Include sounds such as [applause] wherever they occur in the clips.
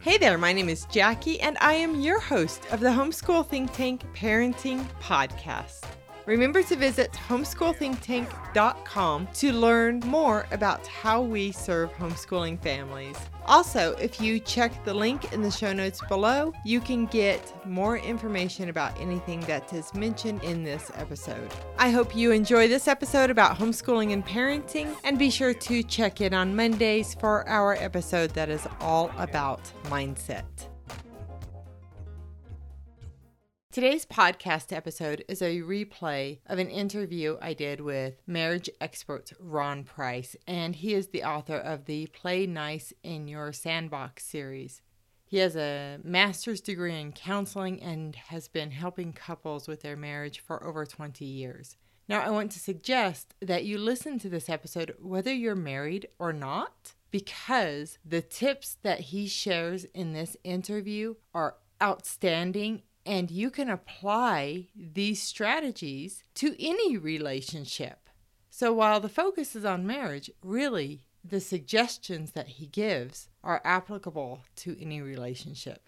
Hey there, my name is Jackie, and I am your host of the Homeschool Think Tank Parenting Podcast. Remember to visit homeschoolthinktank.com to learn more about how we serve homeschooling families. Also, if you check the link in the show notes below, you can get more information about anything that is mentioned in this episode. I hope you enjoy this episode about homeschooling and parenting, and be sure to check in on Mondays for our episode that is all about mindset. Today's podcast episode is a replay of an interview I did with marriage expert Ron Price, and he is the author of the Play Nice in Your Sandbox series. He has a master's degree in counseling and has been helping couples with their marriage for over 20 years. Now, I want to suggest that you listen to this episode whether you're married or not, because the tips that he shares in this interview are outstanding and you can apply these strategies to any relationship. So while the focus is on marriage, really the suggestions that he gives are applicable to any relationship.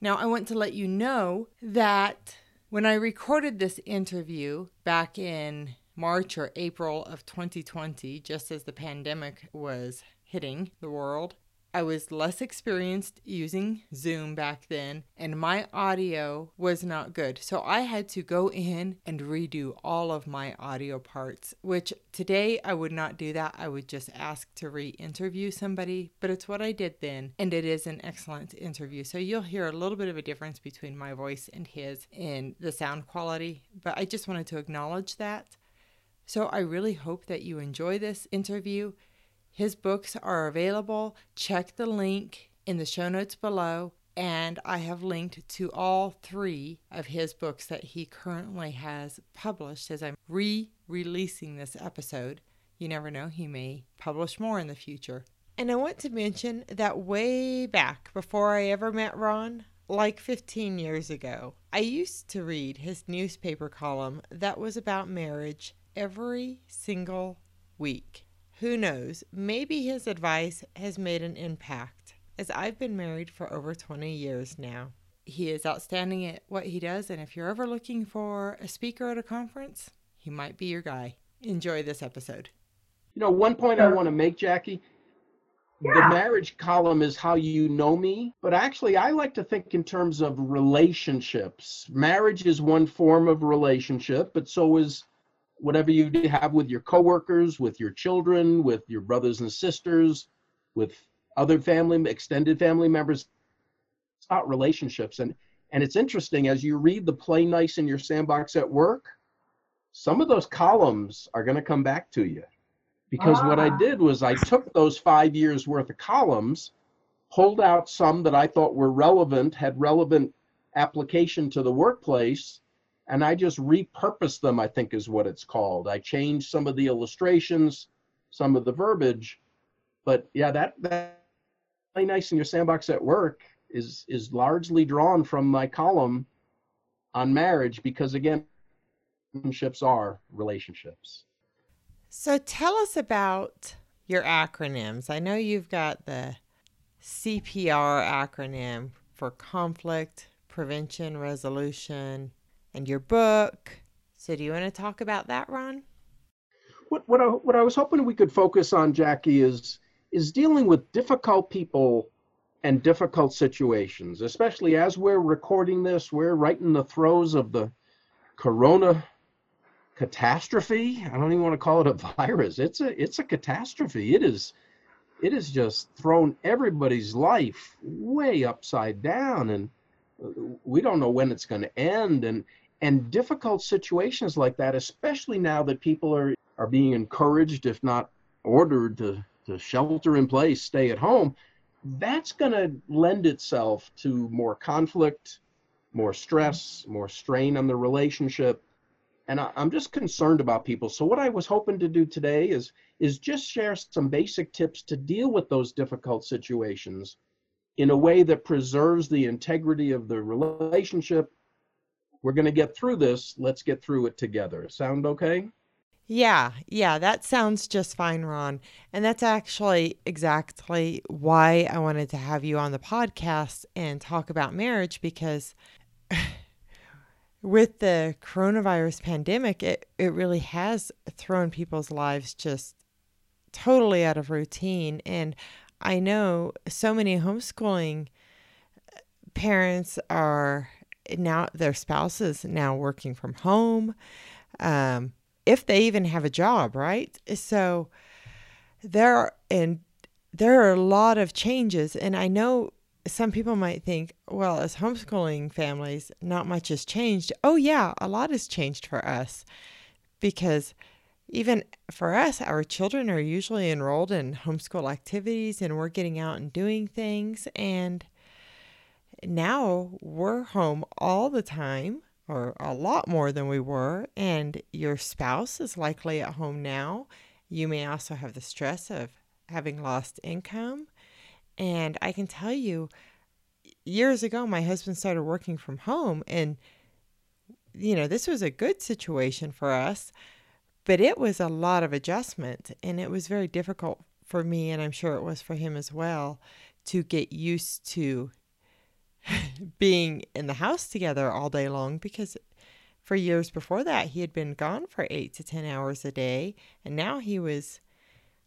Now, I want to let you know that when I recorded this interview back in March or April of 2020, just as the pandemic was hitting the world, I was less experienced using Zoom back then, and my audio was not good. So I had to go in and redo all of my audio parts, which today I would not do that. I would just ask to re interview somebody, but it's what I did then, and it is an excellent interview. So you'll hear a little bit of a difference between my voice and his in the sound quality, but I just wanted to acknowledge that. So I really hope that you enjoy this interview. His books are available. Check the link in the show notes below. And I have linked to all three of his books that he currently has published as I'm re releasing this episode. You never know, he may publish more in the future. And I want to mention that way back before I ever met Ron, like 15 years ago, I used to read his newspaper column that was about marriage every single week. Who knows? Maybe his advice has made an impact, as I've been married for over 20 years now. He is outstanding at what he does, and if you're ever looking for a speaker at a conference, he might be your guy. Enjoy this episode. You know, one point I want to make, Jackie. Yeah. The marriage column is how you know me, but actually, I like to think in terms of relationships. Marriage is one form of relationship, but so is whatever you have with your coworkers, with your children, with your brothers and sisters, with other family, extended family members. It's about relationships. And, and it's interesting as you read the play nice in your sandbox at work, some of those columns are going to come back to you. Because what I Ah. did was I took those five years worth of columns, pulled out some that I thought were relevant, had relevant application to the workplace, and I just repurposed them, I think is what it's called. I changed some of the illustrations, some of the verbiage. But yeah, that that play nice in your sandbox at work is is largely drawn from my column on marriage because again, relationships are relationships. So tell us about your acronyms. I know you've got the CPR acronym for conflict, prevention, resolution, and your book. So do you want to talk about that, Ron? What what I, what I was hoping we could focus on, Jackie, is is dealing with difficult people and difficult situations, especially as we're recording this. We're right in the throes of the corona catastrophe. I don't even want to call it a [laughs] virus. It's a it's a catastrophe. It is it has just thrown everybody's life way upside down and we don't know when it's going to end and and difficult situations like that especially now that people are are being encouraged if not ordered to to shelter in place stay at home that's going to lend itself to more conflict more stress more strain on the relationship. And I, i'm just concerned about people. So what i was hoping to do today is is just share some basic tips to deal with those difficult situations in a way that preserves the integrity of the relationship we're going to get through this let's get through it together sound okay Yeah, yeah, that sounds just fine, Ron. And that's actually exactly why I wanted to have you on the podcast and talk about marriage because [sighs] with the coronavirus pandemic, it, it really has thrown people's lives just totally out of routine. And I know so many homeschooling parents are now, their spouses now working from home. Um, if they even have a job, right? So there are, and there are a lot of changes, and I know some people might think, well, as homeschooling families, not much has changed. Oh yeah, a lot has changed for us because even for us, our children are usually enrolled in homeschool activities and we're getting out and doing things. And now we're home all the time or a lot more than we were, and your spouse is likely at home now. You may also have the stress of having lost income. And I can tell you, years ago, my husband started working from home, and you know, this was a good situation for us, but it was a lot of adjustment, and it was very difficult for me, and I'm sure it was for him as well, to get used to [laughs] being in the house together all day long because for years before that he had been gone for 8 to 10 hours a day and now he was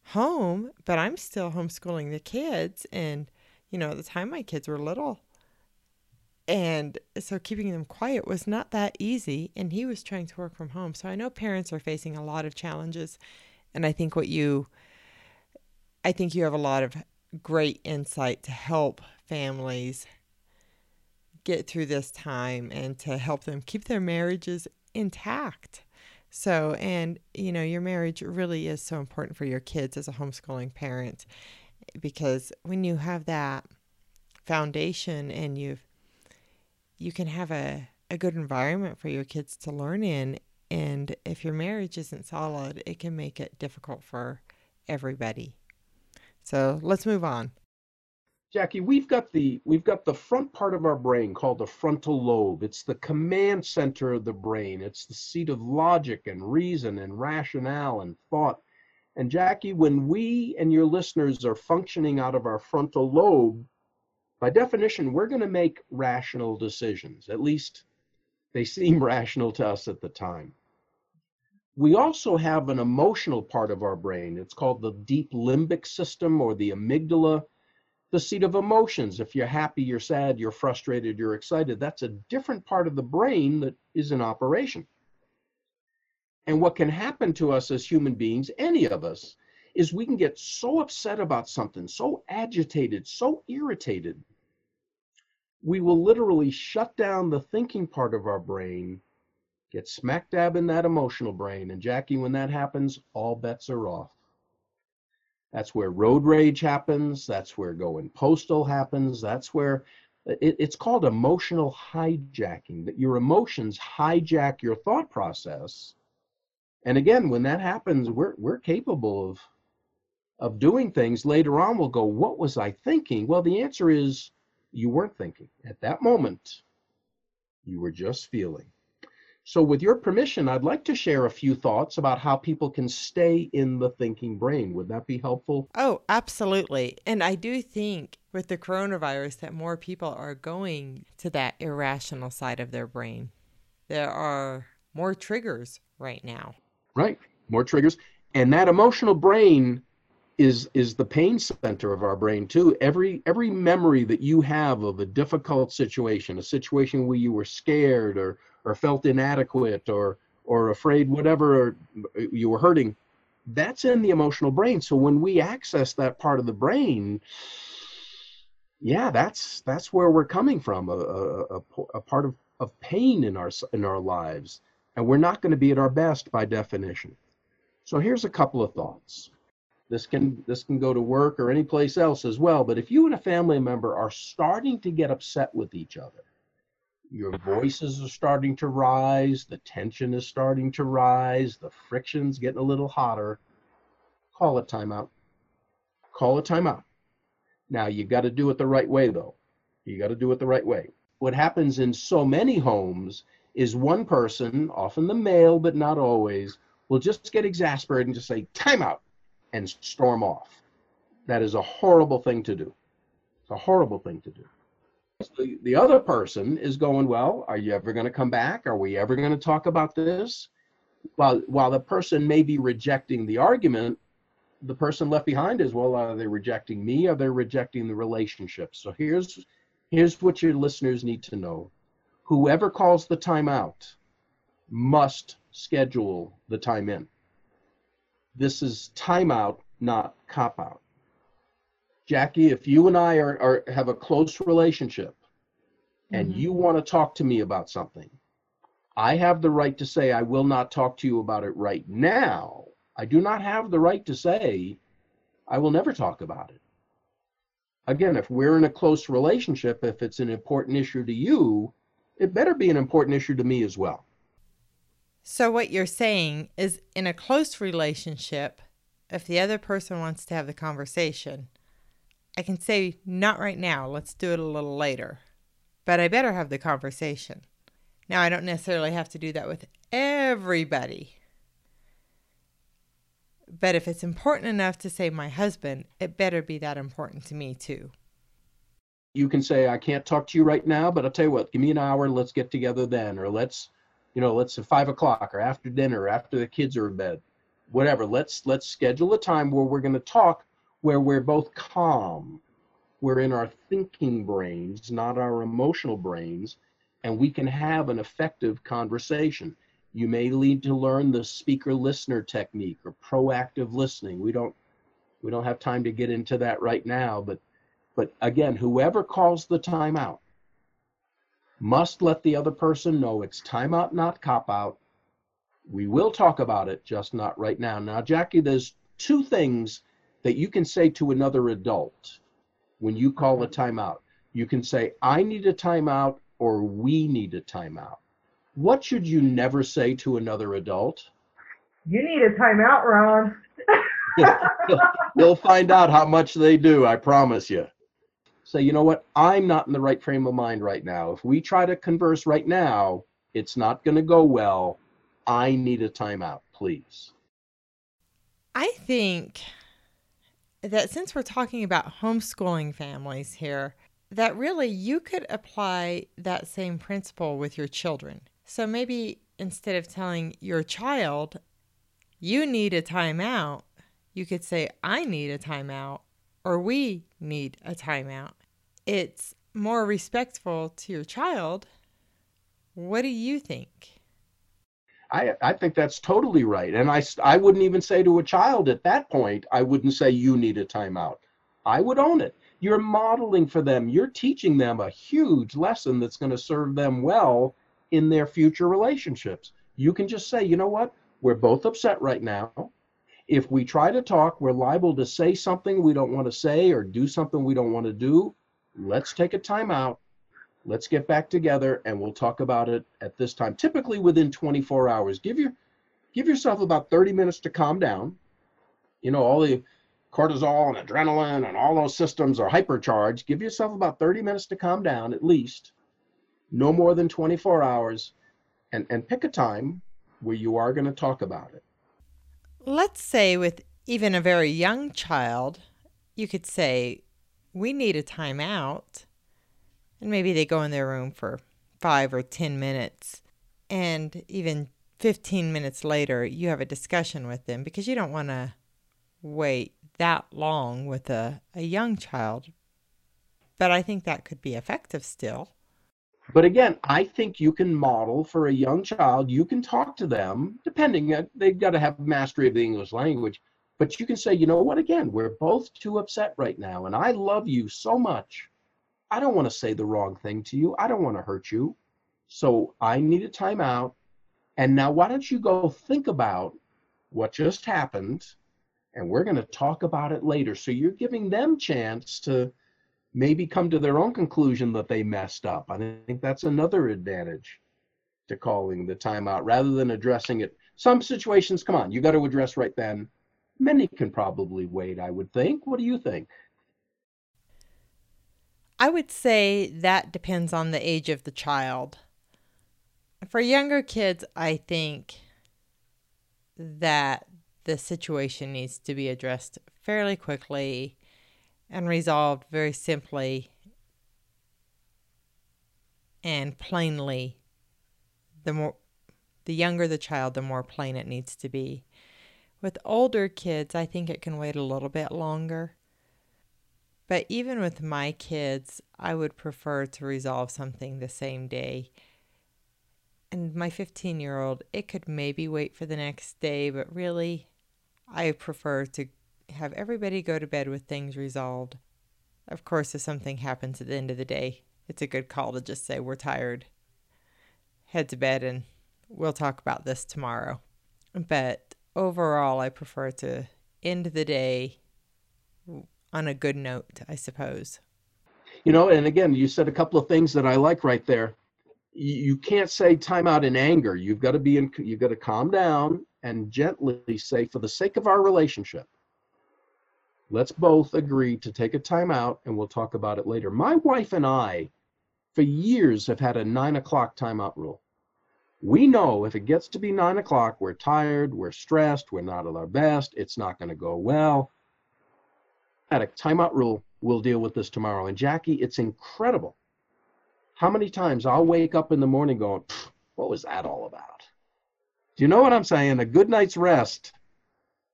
home but I'm still homeschooling the kids and you know at the time my kids were little and so keeping them quiet was not that easy and he was trying to work from home so I know parents are facing a lot of challenges and I think what you I think you have a lot of great insight to help families get through this time and to help them keep their marriages intact. So, and you know, your marriage really is so important for your kids as a homeschooling parent because when you have that foundation and you've you can have a, a good environment for your kids to learn in and if your marriage isn't solid it can make it difficult for everybody so let's move on Jackie, we've got the we've got the front part of our brain called the frontal lobe. It's the command center of the brain. It's the seat of logic and reason and rationale and thought. And Jackie, when we and your listeners are functioning out of our frontal lobe, by definition, we're going to make rational decisions. At least they seem [laughs] rational to us at the time. We also have an emotional part of our brain. It's called the deep limbic system or the amygdala the seat of emotions. If you're happy, you're sad, you're frustrated, you're excited, that's a different part of the brain that is in operation. And what can happen to us as human beings, any of us, is we can get so upset about something, so agitated, so irritated, we will literally shut down the thinking part of our brain, get smack dab in that emotional brain. And Jackie, when that happens, all bets are off. That's where road rage happens. That's where going postal happens. That's where it, it's called emotional hijacking, that your emotions hijack your thought process. And again, when that happens, we're, we're capable of, of doing things. Later on, we'll go, What was I thinking? Well, the answer is you weren't thinking. At that moment, you were just feeling. So, with your permission, I'd like to share a few thoughts about how people can stay in the thinking brain. Would that be helpful? Oh, absolutely. And I do think with the coronavirus that more people are going to that irrational side of their brain. There are more triggers right now. Right. More triggers. And that emotional brain is is the pain center of our brain too. Every every memory that you have of a difficult situation a situation where you were scared or or felt inadequate or or afraid whatever you were hurting that's in the emotional brain. So when we access that part of the brain yeah that's that's where we're coming from a, a, a, part of, of pain in our in our lives. And we're not going to be at our best by definition. So here's a couple of thoughts this can this can go to work or any place else as well but if you and a family member are starting to get upset with each other your voices are starting to rise, the tension is starting to rise, the friction's getting a little hotter, call it timeout. Call it timeout. Now, you got to do it the right way, though. You got to do it the right way. What happens in so many homes is one person, often the male, but not always, will just get exasperated and just say, timeout, and storm off. That is a horrible thing to do. It's a horrible thing to do. The, the other person is going, well, are you ever going to come back? Are we ever going to talk about this? While, while the person may be rejecting the argument, the person left behind is, well, are they rejecting me? Are they rejecting the relationship? So here's, here's what your listeners need to know. Whoever calls the time out must schedule the time in. This is timeout, not cop out. Jackie, if you and I are, are have a close relationship and mm-hmm. you want to talk to me about something, I have the right to say I will not talk to you about it right now. I do not have the right to say I will never talk about it. Again, if we're in a close relationship, if it's an important issue to you, it better be an important issue to me as well. So, what you're saying is in a close relationship, if the other person wants to have the conversation, I can say, not right now, let's do it a little later. But I better have the conversation. Now, I don't necessarily have to do that with everybody. But if it's important enough to say my husband, it better be that important to me too. You can say, I can't talk to you right now, but I'll tell you what, give me an hour, let's get together then. Or let's, you know, let's at five o'clock or after dinner, or after the kids are in bed. Whatever. Let's let's schedule a time where we're gonna talk where we're both calm. We're in our thinking brains, not our emotional brains, and we can have an effective conversation. You may need to learn the speaker listener technique or proactive listening. We don't we don't have time to get into that right now, but but again, whoever calls the timeout must let the other person know it's timeout, not cop out. We will talk about it, just not right now. Now, Jackie, there's two things that you can say to another adult when you call a timeout. You can say, I need a timeout or we need a timeout. What should you never say to another adult? You need a timeout, Ron. [laughs] You'll find out how much they do, I promise you. Say, you know what? I'm not in the right frame of mind right now. If we try to converse right now, it's not going to go well. I need a timeout, please. I think that since we're talking about homeschooling families here, that really you could apply that same principle with your children. So maybe instead of telling your child, you need a timeout, you could say, I need a timeout or we need a timeout. It's more respectful to your child. What do you think? I, I think that's totally right. And I, I wouldn't even say to a child at that point, I wouldn't say you need a timeout. I would own it. You're modeling for them, you're teaching them a huge lesson that's going to serve them well in their future relationships. You can just say, you know what? We're both upset right now. If we try to talk, we're liable to say something we don't want to say or do something we don't want to do. Let's take a timeout let's get back together and we'll talk about it at this time typically within 24 hours. Give your give yourself about 30 minutes to calm down. You know all the cortisol and adrenaline and all those systems are hypercharged. Give yourself about 30 minutes to calm down at least. No more than 24 hours and and pick a time where you are going to talk about it. Let's say with even a very young child you could say we need a timeout and maybe they go in their room for five or 10 minutes. And even 15 minutes later, you have a discussion with them because you don't want to wait that long with a, a young child. But I think that could be effective still. But again, I think you can model for a young child, you can talk to them, depending, uh, they've got to have mastery of the English language. But you can say, you know what, again, we're both too upset right now, and I love you so much I don't want to say the wrong thing to you. I don't want to hurt you. So I need a timeout. And now, why don't you go think about what just happened? And we're going to talk about it later. So you're giving them chance to maybe come to their own conclusion that they messed up. I think that's another advantage to calling the timeout rather than addressing it. Some situations, come on, you got to address right then. Many can probably wait, I would think. What do you think? I would say that depends on the age of the child. For younger kids, I think that the situation needs to be addressed fairly quickly and resolved very simply and plainly. The more the younger the child, the more plain it needs to be. With older kids, I think it can wait a little bit longer. But even with my kids, I would prefer to resolve something the same day. And my 15 year old, it could maybe wait for the next day, but really, I prefer to have everybody go to bed with things resolved. Of course, if something happens at the end of the day, it's a good call to just say, We're tired. Head to bed and we'll talk about this tomorrow. But overall, I prefer to end the day on a good note, I suppose. You know, and again, you said a couple of things that I like right there. You can't say time out in anger. You've got to be in, you've got to calm down and gently say, for the sake of our relationship, let's both agree to take a time out and we'll talk about it later. My wife and I, for years, have had a nine o'clock timeout rule. We know if it gets to be nine o'clock, we're tired, we're stressed, we're not at our best, it's not going to go well at a timeout rule. We'll deal with this tomorrow. And Jackie, it's incredible how many times I'll wake up in the morning going, what was that all about? Do you know what I'm saying? A good night's rest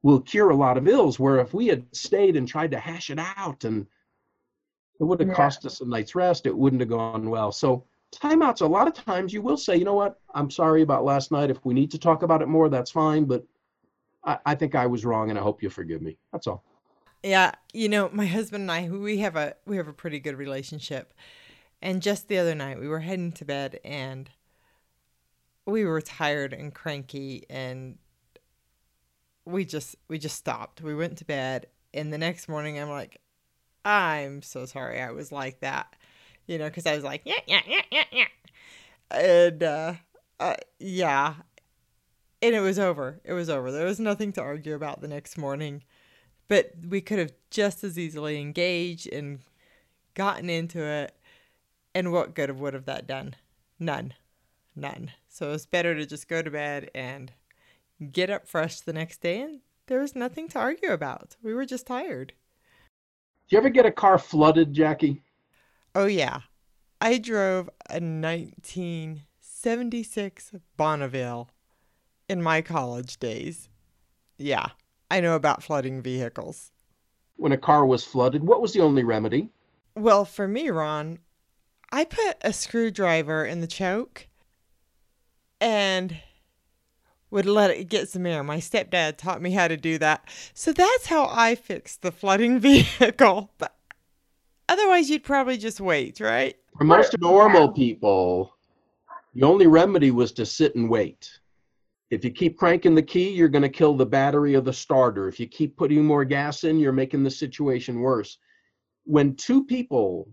will cure a lot of ills. Where if we had stayed and tried to hash it out and it would have yeah. cost us a night's rest, it wouldn't have gone well. So timeouts, a lot of times you will say, you know what, I'm sorry about last night. If we need to talk about it more, that's fine. But I, I think I was wrong and I hope you forgive me. That's all. Yeah, you know, my husband and I, we have a we have a pretty good relationship. And just the other night, we were heading to bed and we were tired and cranky and we just we just stopped. We went to bed and the next morning I'm like I'm so sorry I was like that. You know, cuz I was like yeah yeah yeah yeah yeah. And uh, uh yeah. And it was over. It was over. There was nothing to argue about the next morning. But we could have just as easily engaged and gotten into it. And what good would have that done? None. None. So it's better to just go to bed and get up fresh the next day. And there was nothing to argue about. We were just tired. Do you ever get a car flooded, Jackie? Oh, yeah. I drove a 1976 Bonneville in my college days. Yeah. I know about flooding vehicles. When a car was flooded, what was the only remedy? Well, for me, Ron, I put a screwdriver in the choke and would let it get some air. My stepdad taught me how to do that. So that's how I fixed the flooding [laughs] vehicle. But otherwise, you'd probably just wait, right? For most normal people, the only remedy was to sit and wait. If you keep cranking the key, you're going to kill the battery of the starter. If you keep putting more gas in, you're making the situation worse. When two people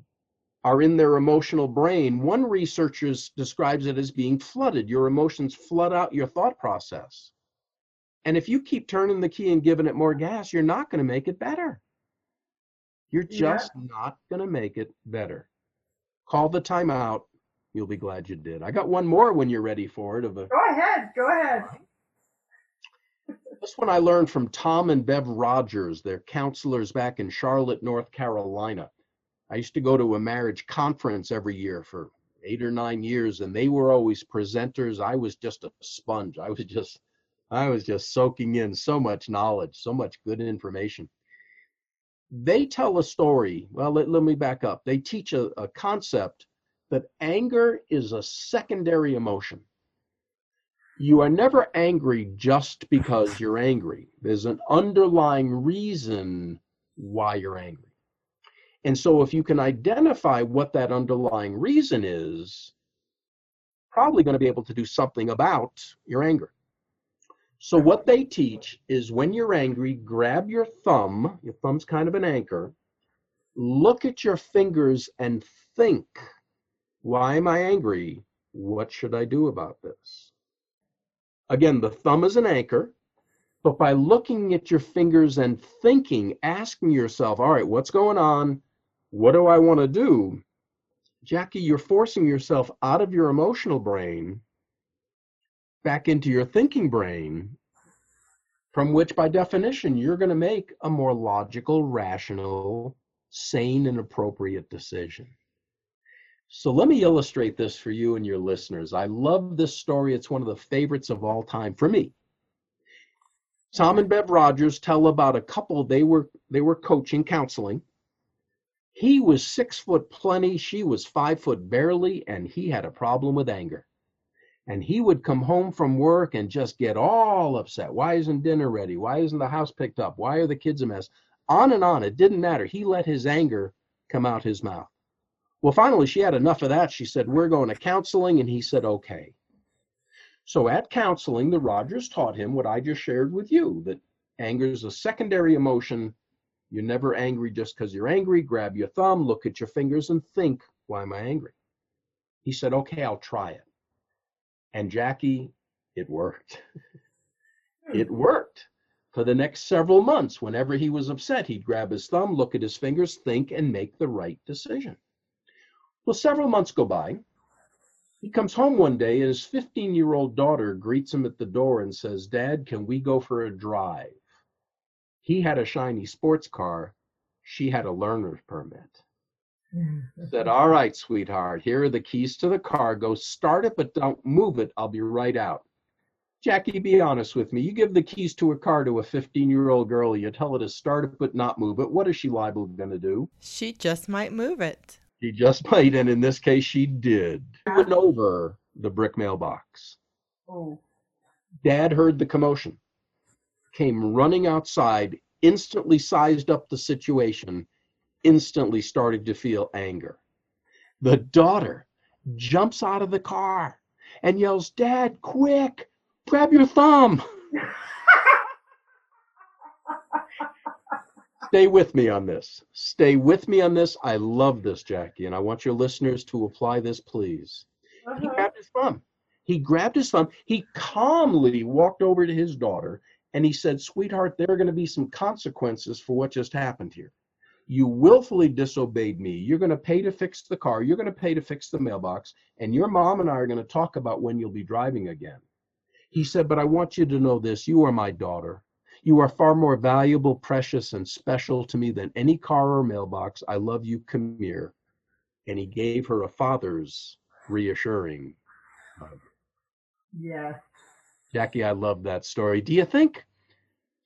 are in their emotional brain, one researcher describes it as being flooded. Your emotions flood out your thought process. And if you keep turning the key and giving it more gas, you're not going to make it better. You're just yeah. not going to make it better. Call the timeout You'll be glad you did. I got one more when you're ready for it. Of a, go ahead. Go ahead. This one I learned from Tom and Bev Rogers. They're counselors back in Charlotte, North Carolina. I used to go to a marriage conference every year for eight or nine years, and they were always presenters. I was just a sponge. I was just, I was just soaking in so much knowledge, so much good information. They tell a story. Well, let, let me back up. They teach a, a concept that anger is a secondary emotion. You are never angry just because [laughs] you're angry. There's an underlying reason why you're angry. And so if you can identify what that underlying reason is, probably going to be able to do something about your anger. So what they teach is when you're angry, grab your thumb, your thumb's kind of an anchor, look at your fingers and think why am I angry? What should I do about this? Again, the thumb is an anchor. But by looking at your fingers and thinking, asking yourself, all right, what's going on? What do I want to do? Jackie, you're forcing yourself out of your emotional brain back into your thinking brain. from which, by definition, you're going to make a more logical, rational, sane, and appropriate decision. So let me illustrate this for you and your listeners. I love this story. It's one of the favorites of all time for me. Tom and Bev Rogers tell about a couple they were they were coaching counseling. He was six foot plenty, she was five foot barely, and he had a problem with anger. And he would come home from work and just get all upset. Why isn't dinner ready? Why isn't the house picked up? Why are the kids a mess? On and on. It didn't matter. He let his anger come out his mouth. Well, finally, she had enough of that. She said, We're going to counseling. And he said, Okay. So at counseling, the Rogers taught him what I just shared with you that anger is a secondary emotion. You're never angry just because you're angry. Grab your thumb, look at your fingers, and think, Why am I angry? He said, Okay, I'll try it. And Jackie, it worked. Hmm. it worked. For the next several months, whenever he was upset, he'd grab his thumb, look at his fingers, think, and make the right decision. Well, several months go by. He comes home one day and his 15 year old daughter greets him at the door and says, Dad, can we go for a drive? He had a shiny sports car. She had a learner's permit. Said, All right, sweetheart, here are the keys to the car. Go start it, but don't move it. I'll be right out. Jackie, be honest with me. You give the keys to a car to a 15 year old girl, you tell her to start it, but not move it. What is she liable going to do? She just might move it. She just [laughs] might, and in this case, she did. Went over the brick mailbox. Oh. Dad heard the commotion, came running outside, instantly sized up the situation, instantly started to feel anger. The daughter jumps out of the car and yells, Dad, quick, grab your thumb. [laughs] Stay with me on this. Stay with me on this. I love this, Jackie, and I want your listeners to apply this, please. He Uh-huh. grabbed his thumb. He grabbed his thumb. He calmly walked over to his daughter and he said, Sweetheart, there are going to be some consequences for what just happened here. You willfully disobeyed me. You're going to pay to fix the car. You're going to pay to fix the mailbox. And your mom and I are going to talk about when you'll be driving again. He said, But I want you to know this you are my daughter. You are far more valuable, precious, and special to me than any car or mailbox. I love you. Come here. And he gave her a father's reassuring hug. Yes. Jackie, I love that story. Do you think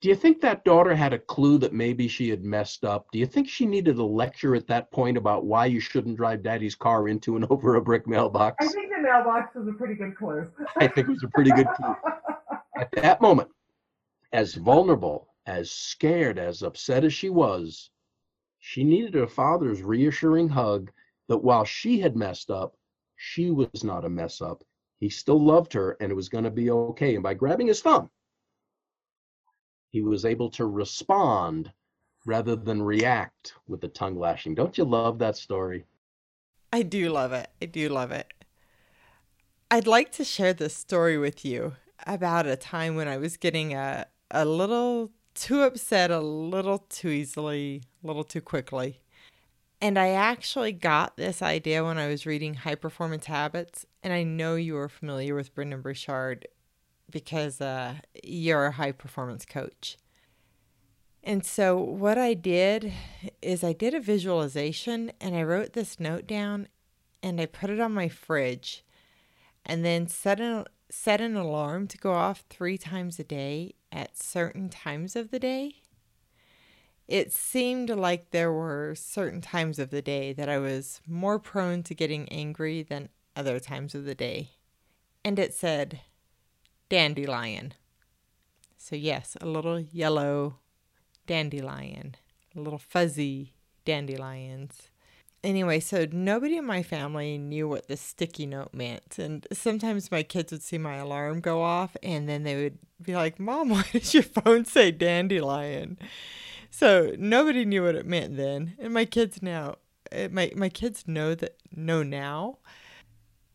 do you think that daughter had a clue that maybe she had messed up? Do you think she needed a lecture at that point about why you shouldn't drive daddy's car into and [laughs] over a brick mailbox? I think the mailbox was a pretty good clue. I think it was a pretty good clue. [laughs] At that moment, as vulnerable, as scared, as upset as she was, she needed her father's reassuring hug that while she had messed up, she was not a mess up. He still loved her and it was going to be okay. And by grabbing his thumb, he was able to respond rather than react with the tongue lashing. Don't you love that story? I do love it. I do love it. I'd like to share this story with you about a time when I was getting a, a little too upset, a little too easily, a little too quickly. And I actually got this idea when I was reading High Performance Habits. And I know you are familiar with Brendon Burchard because uh, you're a high performance coach. And so, what I did is I did a visualization and I wrote this note down and I put it on my fridge and then set an, set an alarm to go off three times a day at certain times of the day. It seemed like there were certain times of the day that I was more prone to getting angry than other times of the day. And it said, dandelion. So, yes, a little yellow dandelion, a little fuzzy dandelions. Anyway, so nobody in my family knew what the sticky note meant. And sometimes my kids would see my alarm go off and then they would be like, Mom, [laughs] why does your phone say dandelion? So nobody knew what it meant then. And my kids now, eh, my, my kids know that know now.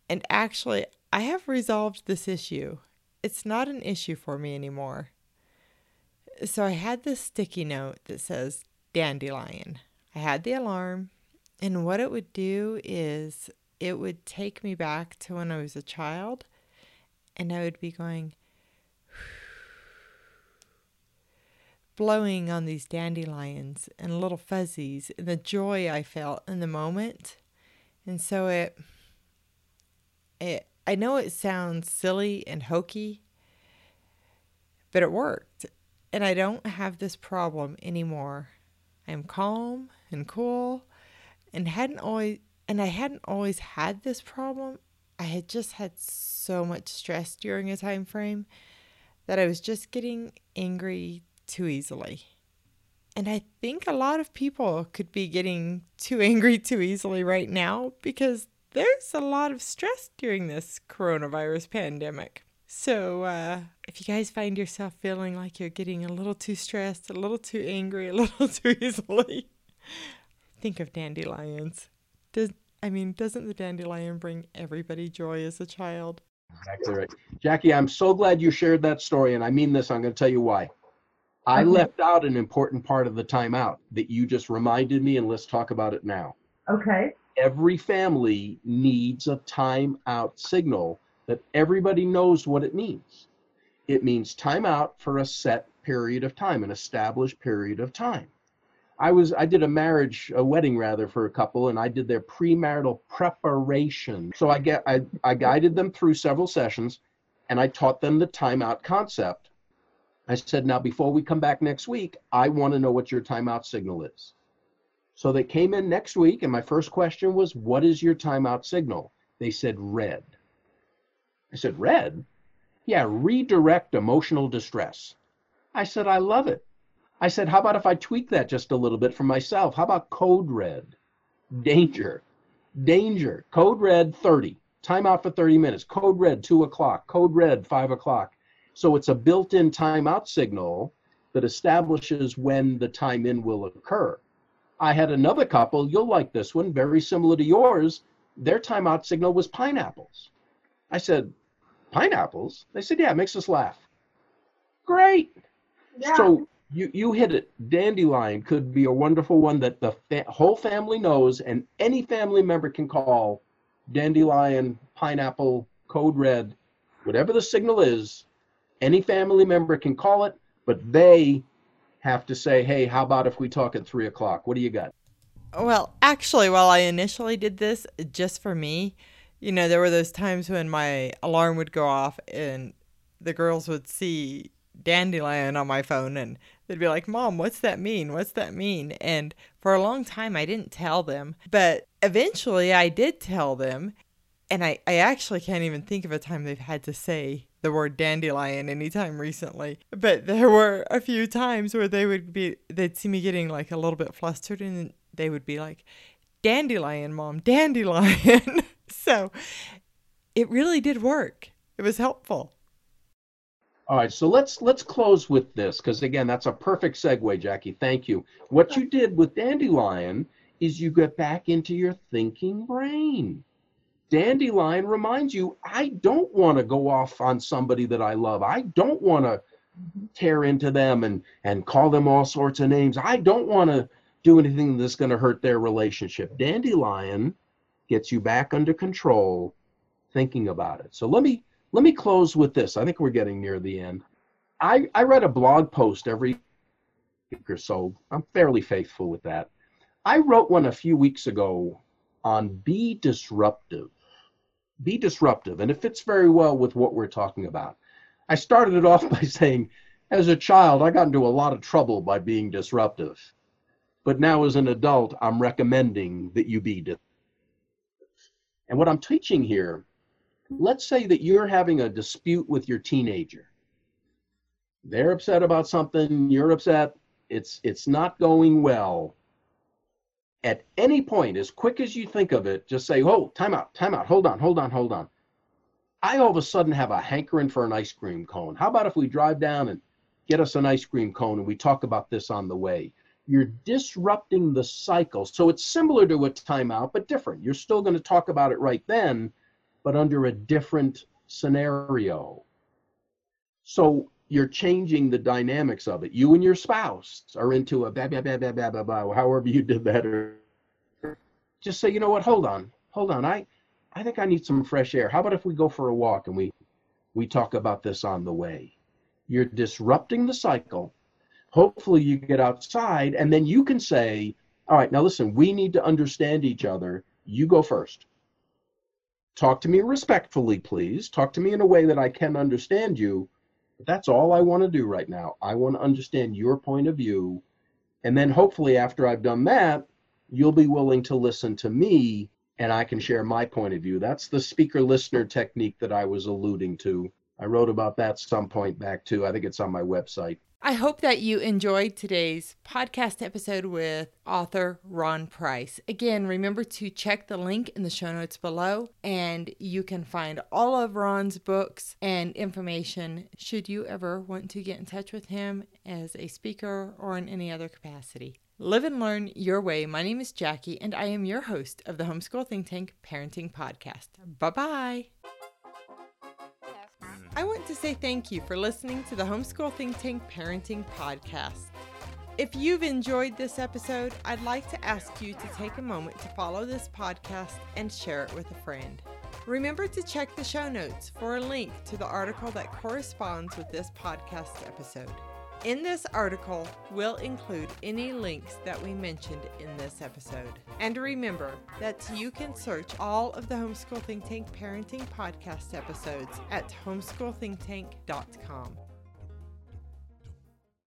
And actually, I have resolved this issue. It's not an issue for me anymore so I had this sticky note that says dandelion. I had the alarm, and what it would do is it would take me back to when I was a child, and I would be going, [sighs] blowing on these dandelions and little fuzzies and the joy I felt in the moment. And so it it I know it sounds silly and hokey, but it worked. And I don't have this problem anymore. I'm calm and cool and hadn't always and I hadn't always had this problem. I had just had so much stress during a time frame that I was just getting angry too easily. And I think a lot of people could be getting too angry too easily right now because there's a lot of stress during this coronavirus pandemic. So, uh, if you guys find yourself feeling like you're getting a little too stressed, a little too angry, a [laughs] little too easily, think of dandelions. Does I mean, doesn't the dandelion bring everybody joy as a child? Exactly right. Jackie, I'm so glad you shared that story, and I mean this. I'm going to tell you why. I Okay. left out an important part of the timeout that you just reminded me, and let's talk about it now. Okay. Every family needs a timeout signal that everybody knows what it means. It means timeout for a set period of time, an established period of time. I was I did a marriage, a wedding rather, for a couple, and I did their premarital preparation. So I get I, I guided them through several sessions, and I taught them the timeout concept. I said, now before we come back next week, I want to know what your timeout signal is. So they came in next week, and my first question was, what is your timeout signal? They said red. I said, red? Yeah, redirect emotional distress. I said, I love it. I said, how about if I tweak that just a little bit for myself? How about code red? Danger. Danger. Code red 30. Timeout for 30 minutes. Code red 2 o'clock. Code red 5 o'clock. So it's a built in timeout signal that establishes when the time in will occur. I had another couple, you'll like this one, very similar to yours. Their timeout signal was pineapples. I said, Pineapples? They said, Yeah, it makes us laugh. Great. Yeah. So you, you hit it. Dandelion could be a wonderful one that the fa- whole family knows, and any family member can call dandelion, pineapple, code red, whatever the signal is. Any family member can call it, but they have to say, hey, how about if we talk at three o'clock? What do you got? Well, actually, while I initially did this just for me, you know, there were those times when my alarm would go off and the girls would see dandelion on my phone and they'd be like, Mom, what's that mean? What's that mean? And for a long time, I didn't tell them. But eventually, I did tell them. And I, I actually can't even think of a time they've had to say the word dandelion anytime recently. But there were a few times where they would be, they'd see me getting like a little bit flustered and they would be like, dandelion, mom, dandelion. [laughs] so it really did work. It was helpful. All right, so let's let's close with this because again, that's a perfect segue, Jackie. Thank you. What you did with Dandelion is you get back into your thinking brain. Dandelion reminds you, I don't want to go off on somebody that I love. I don't want to tear into them and and call them all sorts of names. I don't want to do anything that's going to hurt their relationship. Dandelion gets you back under control thinking about it. So let me let me close with this. I think we're getting near the end. I, I read a blog post every week or so. I'm fairly faithful with that. I wrote one a few weeks ago on be disruptive. Be disruptive. And it fits very well with what we're talking about. I started it off [laughs] by saying, as a child, I got into a lot of trouble by being disruptive. But now, as an adult, I'm recommending that you be disruptive. And what I'm teaching here let's say that you're having a dispute with your teenager they're upset about something you're upset it's it's not going well at any point as quick as you think of it just say oh time out time out. Hold on hold on hold on. I all of a sudden have a hankering for an ice cream cone. How about if we drive down and get us an ice cream cone and we talk about this on the way? You're disrupting the cycle. So it's similar to a timeout but different. You're still going to talk about it right then but under a different scenario. So you're changing the dynamics of it. You and your spouse are into a blah, blah, blah, blah, blah, blah, blah, however you did that. Or just say, you know what, hold on, hold on. I, I think I need some fresh air. How about if we go for a walk and we, we talk about this on the way? You're disrupting the cycle. Hopefully, you get outside and then you can say, All right, now listen, we need to understand each other. You go first. Talk to me respectfully, please. Talk to me in a way that I can understand you. That's all I want to do right now. I want to understand your point of view. And then hopefully, after I've done that, you'll be willing to listen to me and I can share my point of view. That's the speaker listener technique that I was alluding to. I wrote about that some point back too. I think it's on my website. I hope that you enjoyed today's podcast episode with author Ron Price. Again, remember to check the link in the show notes below, and you can find all of Ron's books and information should you ever want to get in touch with him as a speaker or in any other capacity. Live and learn your way. My name is Jackie, and I am your host of the Homeschool Think Tank Parenting Podcast. Bye bye. I want to say thank you for listening to the Homeschool Think Tank Parenting Podcast. If you've enjoyed this episode, I'd like to ask you to take a moment to follow this podcast and share it with a friend. Remember to check the show notes for a link to the article that corresponds with this podcast episode. In this article, we'll include any links that we mentioned in this episode. And remember that you can search all of the Homeschool Think Tank Parenting Podcast episodes at homeschoolthinktank.com.